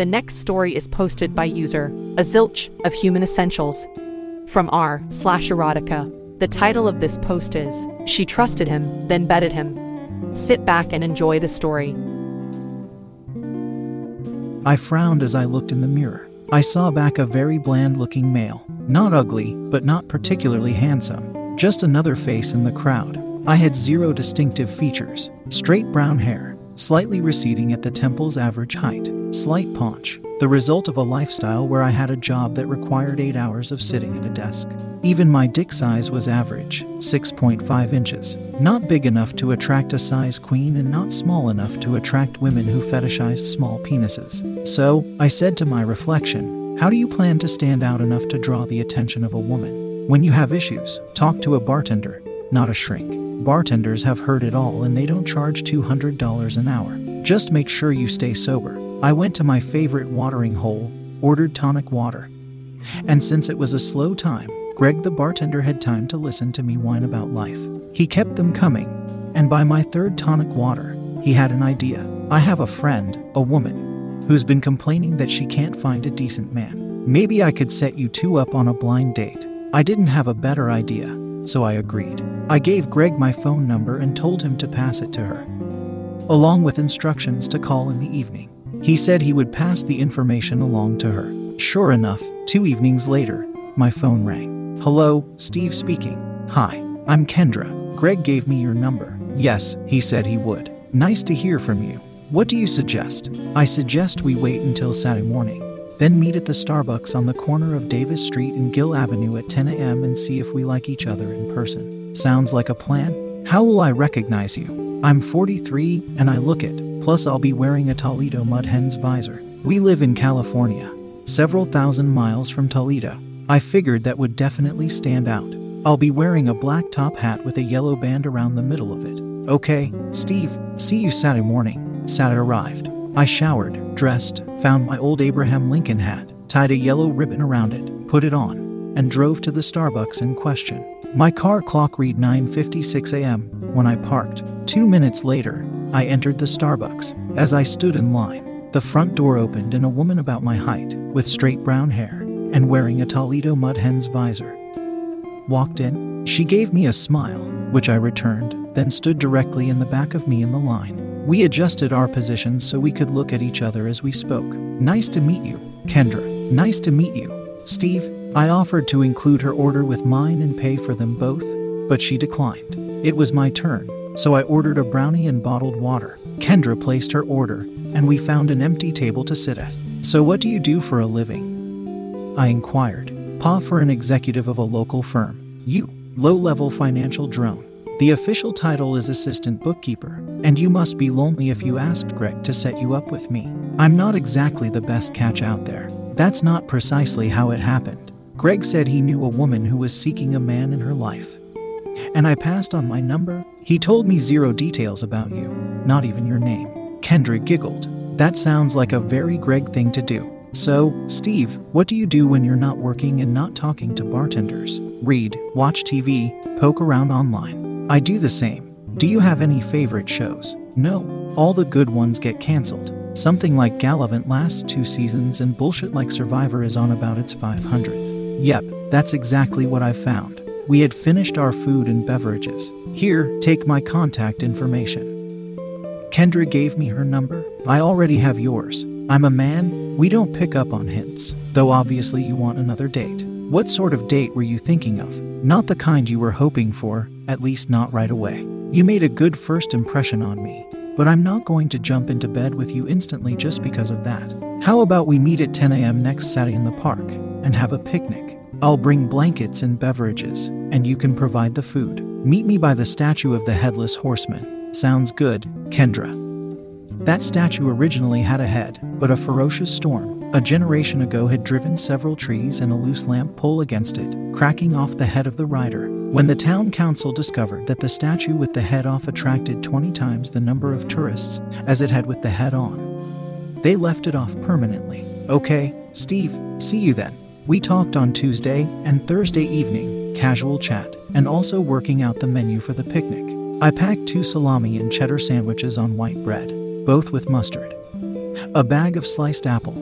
The next story is posted by user a zilch of human essentials from r slash erotica. The title of this post is She Trusted Him, Then Betted Him. Sit back and enjoy the story. I frowned as I looked in the mirror. I saw back a very bland looking male. Not ugly, but not particularly handsome. Just another face in the crowd. I had zero distinctive features straight brown hair, slightly receding at the temple's average height, slight paunch, the result of a lifestyle where I had a job that required 8 hours of sitting at a desk. Even my dick size was average, 6.5 inches, not big enough to attract a size queen and not small enough to attract women who fetishized small penises. So, I said to my reflection, how do you plan to stand out enough to draw the attention of a woman? When you have issues, talk to a bartender, not a shrink. Bartenders have heard it all and they don't charge $200 an hour. Just make sure you stay sober. I went to my favorite watering hole, ordered tonic water. And since it was a slow time, Greg the bartender had time to listen to me whine about life. He kept them coming, and by my third tonic water, he had an idea. I have a friend, a woman, who's been complaining that she can't find a decent man. Maybe I could set you two up on a blind date. I didn't have a better idea, so I agreed. I gave Greg my phone number and told him to pass it to her, along with instructions to call in the evening. He said he would pass the information along to her. Sure enough, two evenings later, my phone rang. Hello, Steve speaking. Hi, I'm Kendra. Greg gave me your number. Yes, he said he would. Nice to hear from you. What do you suggest? I suggest we wait until Saturday morning, then meet at the Starbucks on the corner of Davis Street and Gill Avenue at 10 a.m. and see if we like each other in person. Sounds like a plan? How will I recognize you? I'm 43 and I look it. Plus, I'll be wearing a Toledo Mud Hens visor. We live in California, several thousand miles from Toledo. I figured that would definitely stand out. I'll be wearing a black top hat with a yellow band around the middle of it. Okay, Steve, see you Saturday morning. Saturday arrived. I showered, dressed, found my old Abraham Lincoln hat, tied a yellow ribbon around it, put it on, and drove to the Starbucks in question. My car clock read 9:56 a.m. when I parked. 2 minutes later, I entered the Starbucks. As I stood in line, the front door opened and a woman about my height, with straight brown hair and wearing a Toledo Mud Hens visor, walked in. She gave me a smile, which I returned, then stood directly in the back of me in the line. We adjusted our positions so we could look at each other as we spoke. Nice to meet you, Kendra. Nice to meet you, Steve. I offered to include her order with mine and pay for them both, but she declined. It was my turn, so I ordered a brownie and bottled water. Kendra placed her order, and we found an empty table to sit at. So, what do you do for a living? I inquired. Pa for an executive of a local firm. You, low level financial drone. The official title is assistant bookkeeper, and you must be lonely if you asked Greg to set you up with me. I'm not exactly the best catch out there. That's not precisely how it happened. Greg said he knew a woman who was seeking a man in her life. And I passed on my number. He told me zero details about you, not even your name. Kendra giggled. That sounds like a very Greg thing to do. So, Steve, what do you do when you're not working and not talking to bartenders? Read, watch TV, poke around online. I do the same. Do you have any favorite shows? No. All the good ones get canceled. Something like Galavant lasts two seasons and bullshit like Survivor is on about its 500th. Yep, that's exactly what I found. We had finished our food and beverages. Here, take my contact information. Kendra gave me her number. I already have yours. I'm a man. We don't pick up on hints, though obviously you want another date. What sort of date were you thinking of? Not the kind you were hoping for, at least not right away. You made a good first impression on me, but I'm not going to jump into bed with you instantly just because of that. How about we meet at 10 a.m. next Saturday in the park and have a picnic? I'll bring blankets and beverages, and you can provide the food. Meet me by the statue of the Headless Horseman. Sounds good, Kendra. That statue originally had a head, but a ferocious storm, a generation ago, had driven several trees and a loose lamp pole against it, cracking off the head of the rider. When the town council discovered that the statue with the head off attracted 20 times the number of tourists as it had with the head on, they left it off permanently. Okay, Steve, see you then. We talked on Tuesday and Thursday evening, casual chat, and also working out the menu for the picnic. I packed two salami and cheddar sandwiches on white bread, both with mustard, a bag of sliced apple,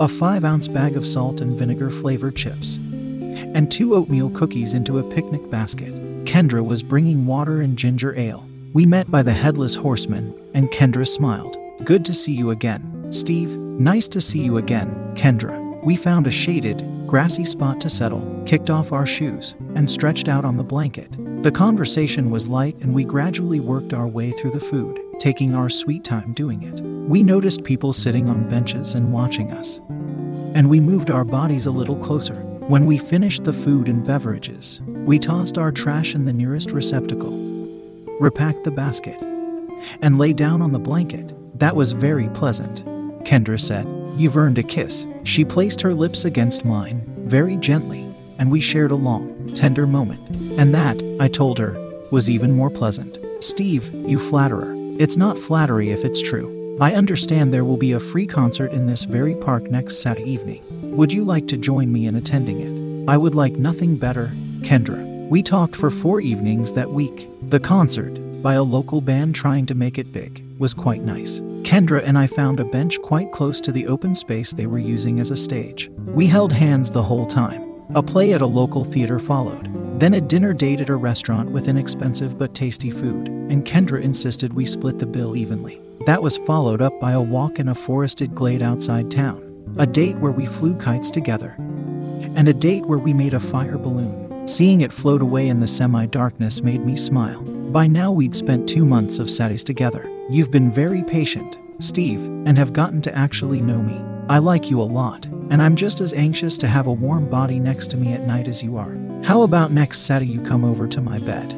a 5 ounce bag of salt and vinegar flavored chips, and two oatmeal cookies into a picnic basket. Kendra was bringing water and ginger ale. We met by the Headless Horseman, and Kendra smiled. Good to see you again, Steve. Nice to see you again, Kendra. We found a shaded, grassy spot to settle, kicked off our shoes, and stretched out on the blanket. The conversation was light, and we gradually worked our way through the food, taking our sweet time doing it. We noticed people sitting on benches and watching us. And we moved our bodies a little closer. When we finished the food and beverages, we tossed our trash in the nearest receptacle, repacked the basket, and lay down on the blanket. That was very pleasant, Kendra said. You've earned a kiss. She placed her lips against mine, very gently, and we shared a long, tender moment. And that, I told her, was even more pleasant. Steve, you flatterer. It's not flattery if it's true. I understand there will be a free concert in this very park next Saturday evening. Would you like to join me in attending it? I would like nothing better, Kendra. We talked for four evenings that week. The concert, by a local band trying to make it big, was quite nice. Kendra and I found a bench quite close to the open space they were using as a stage. We held hands the whole time. A play at a local theater followed. Then a dinner date at a restaurant with inexpensive but tasty food, and Kendra insisted we split the bill evenly. That was followed up by a walk in a forested glade outside town, a date where we flew kites together, and a date where we made a fire balloon. Seeing it float away in the semi darkness made me smile. By now, we'd spent two months of Saturdays together. You've been very patient, Steve, and have gotten to actually know me. I like you a lot, and I'm just as anxious to have a warm body next to me at night as you are. How about next Saturday you come over to my bed?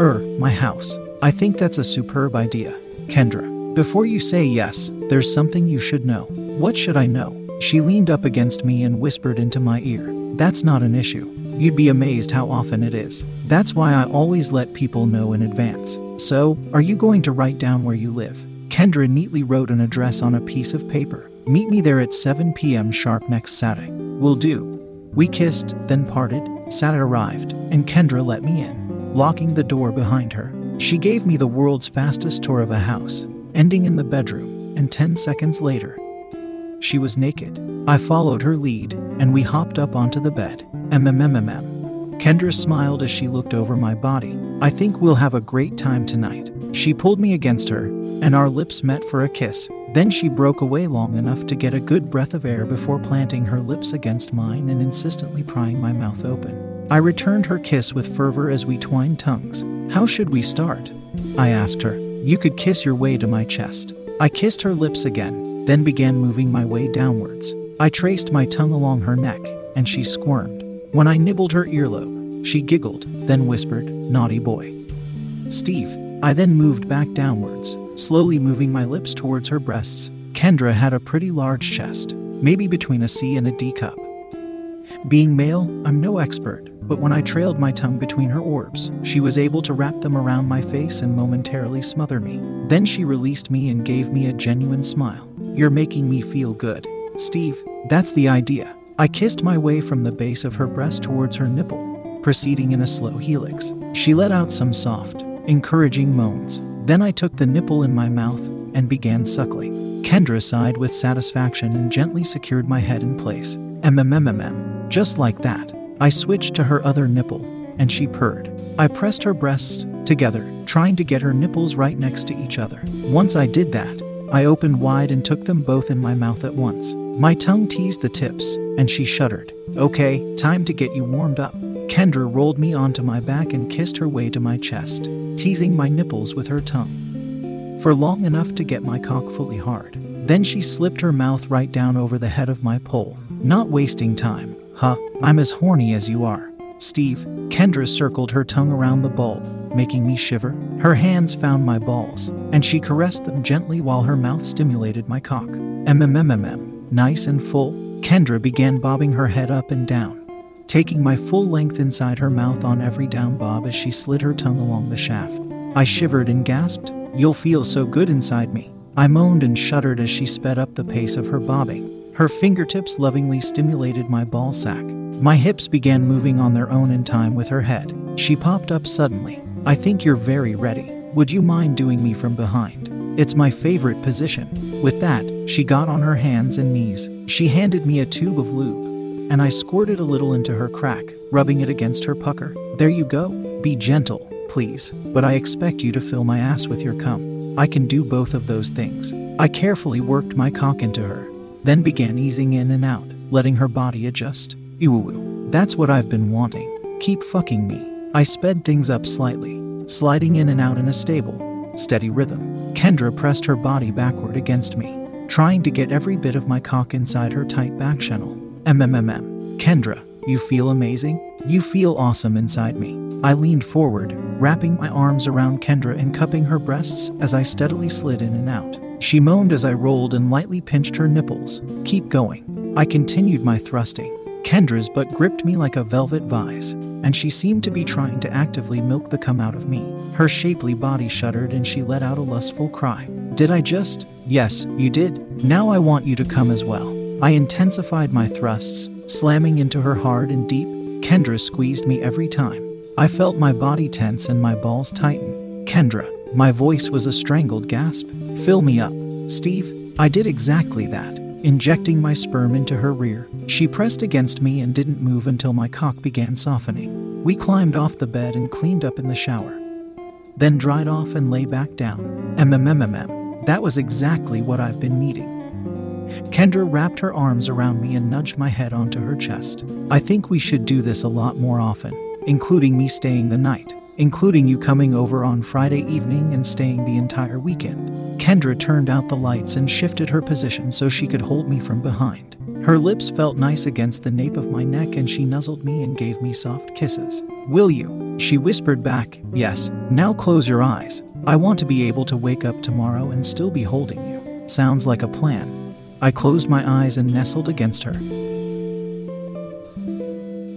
Er, my house. I think that's a superb idea, Kendra. Before you say yes, there's something you should know. What should I know? She leaned up against me and whispered into my ear. That's not an issue. You'd be amazed how often it is. That's why I always let people know in advance. So, are you going to write down where you live? Kendra neatly wrote an address on a piece of paper. Meet me there at 7 p.m. sharp next Saturday. Will do. We kissed, then parted. Saturday arrived, and Kendra let me in, locking the door behind her. She gave me the world's fastest tour of a house, ending in the bedroom, and 10 seconds later, she was naked. I followed her lead, and we hopped up onto the bed. MMMMM. Kendra smiled as she looked over my body. I think we'll have a great time tonight. She pulled me against her, and our lips met for a kiss. Then she broke away long enough to get a good breath of air before planting her lips against mine and insistently prying my mouth open. I returned her kiss with fervor as we twined tongues. How should we start? I asked her. You could kiss your way to my chest. I kissed her lips again, then began moving my way downwards. I traced my tongue along her neck, and she squirmed. When I nibbled her earlobe, she giggled, then whispered, Naughty boy. Steve. I then moved back downwards, slowly moving my lips towards her breasts. Kendra had a pretty large chest, maybe between a C and a D cup. Being male, I'm no expert, but when I trailed my tongue between her orbs, she was able to wrap them around my face and momentarily smother me. Then she released me and gave me a genuine smile. You're making me feel good. Steve, that's the idea. I kissed my way from the base of her breast towards her nipple, proceeding in a slow helix. She let out some soft, encouraging moans. Then I took the nipple in my mouth and began suckling. Kendra sighed with satisfaction and gently secured my head in place. MMMMM. Just like that. I switched to her other nipple, and she purred. I pressed her breasts together, trying to get her nipples right next to each other. Once I did that, I opened wide and took them both in my mouth at once. My tongue teased the tips, and she shuddered. Okay, time to get you warmed up. Kendra rolled me onto my back and kissed her way to my chest, teasing my nipples with her tongue. For long enough to get my cock fully hard. Then she slipped her mouth right down over the head of my pole. Not wasting time. Huh, I'm as horny as you are. Steve, Kendra circled her tongue around the bulb, making me shiver. Her hands found my balls, and she caressed them gently while her mouth stimulated my cock. MMMMM, nice and full, Kendra began bobbing her head up and down, taking my full length inside her mouth on every down bob as she slid her tongue along the shaft. I shivered and gasped, You'll feel so good inside me. I moaned and shuddered as she sped up the pace of her bobbing. Her fingertips lovingly stimulated my ball sack. My hips began moving on their own in time with her head. She popped up suddenly. I think you're very ready. Would you mind doing me from behind? It's my favorite position. With that, she got on her hands and knees. She handed me a tube of lube, and I squirted a little into her crack, rubbing it against her pucker. There you go. Be gentle, please, but I expect you to fill my ass with your cum. I can do both of those things. I carefully worked my cock into her, then began easing in and out, letting her body adjust. Ew, that's what I've been wanting. Keep fucking me. I sped things up slightly, sliding in and out in a stable, steady rhythm. Kendra pressed her body backward against me, trying to get every bit of my cock inside her tight back channel. MMMM. Kendra, you feel amazing? You feel awesome inside me. I leaned forward, wrapping my arms around Kendra and cupping her breasts as I steadily slid in and out. She moaned as I rolled and lightly pinched her nipples. Keep going. I continued my thrusting. Kendra's butt gripped me like a velvet vise, and she seemed to be trying to actively milk the cum out of me. Her shapely body shuddered and she let out a lustful cry. Did I just? Yes, you did. Now I want you to come as well. I intensified my thrusts, slamming into her hard and deep. Kendra squeezed me every time. I felt my body tense and my balls tighten. Kendra, my voice was a strangled gasp. Fill me up. Steve, I did exactly that injecting my sperm into her rear. She pressed against me and didn't move until my cock began softening. We climbed off the bed and cleaned up in the shower, then dried off and lay back down. MMMMM. That was exactly what I've been needing. Kendra wrapped her arms around me and nudged my head onto her chest. I think we should do this a lot more often, including me staying the night including you coming over on Friday evening and staying the entire weekend. Kendra turned out the lights and shifted her position so she could hold me from behind. Her lips felt nice against the nape of my neck and she nuzzled me and gave me soft kisses. Will you? She whispered back, Yes. Now close your eyes. I want to be able to wake up tomorrow and still be holding you. Sounds like a plan. I closed my eyes and nestled against her.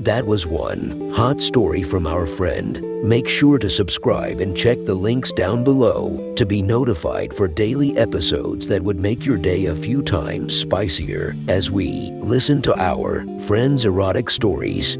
That was one hot story from our friend. Make sure to subscribe and check the links down below to be notified for daily episodes that would make your day a few times spicier as we listen to our friends' erotic stories.